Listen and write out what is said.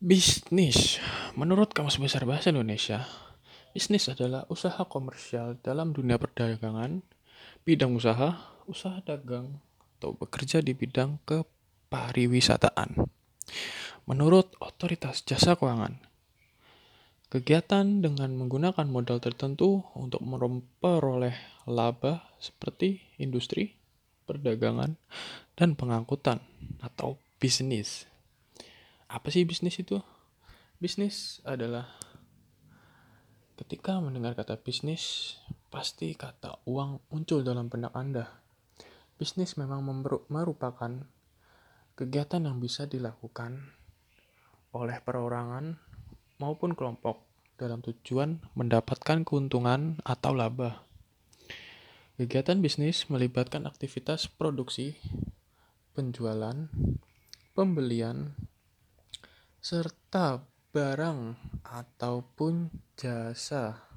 Bisnis. Menurut Kamus Besar Bahasa Indonesia, bisnis adalah usaha komersial dalam dunia perdagangan, bidang usaha, usaha dagang, atau bekerja di bidang kepariwisataan. Menurut Otoritas Jasa Keuangan, kegiatan dengan menggunakan modal tertentu untuk memperoleh laba seperti industri, perdagangan, dan pengangkutan atau bisnis. Apa sih bisnis itu? Bisnis adalah ketika mendengar kata bisnis, pasti kata uang muncul dalam benak Anda. Bisnis memang merupakan kegiatan yang bisa dilakukan oleh perorangan maupun kelompok dalam tujuan mendapatkan keuntungan atau laba. Kegiatan bisnis melibatkan aktivitas produksi, penjualan, pembelian, serta barang ataupun jasa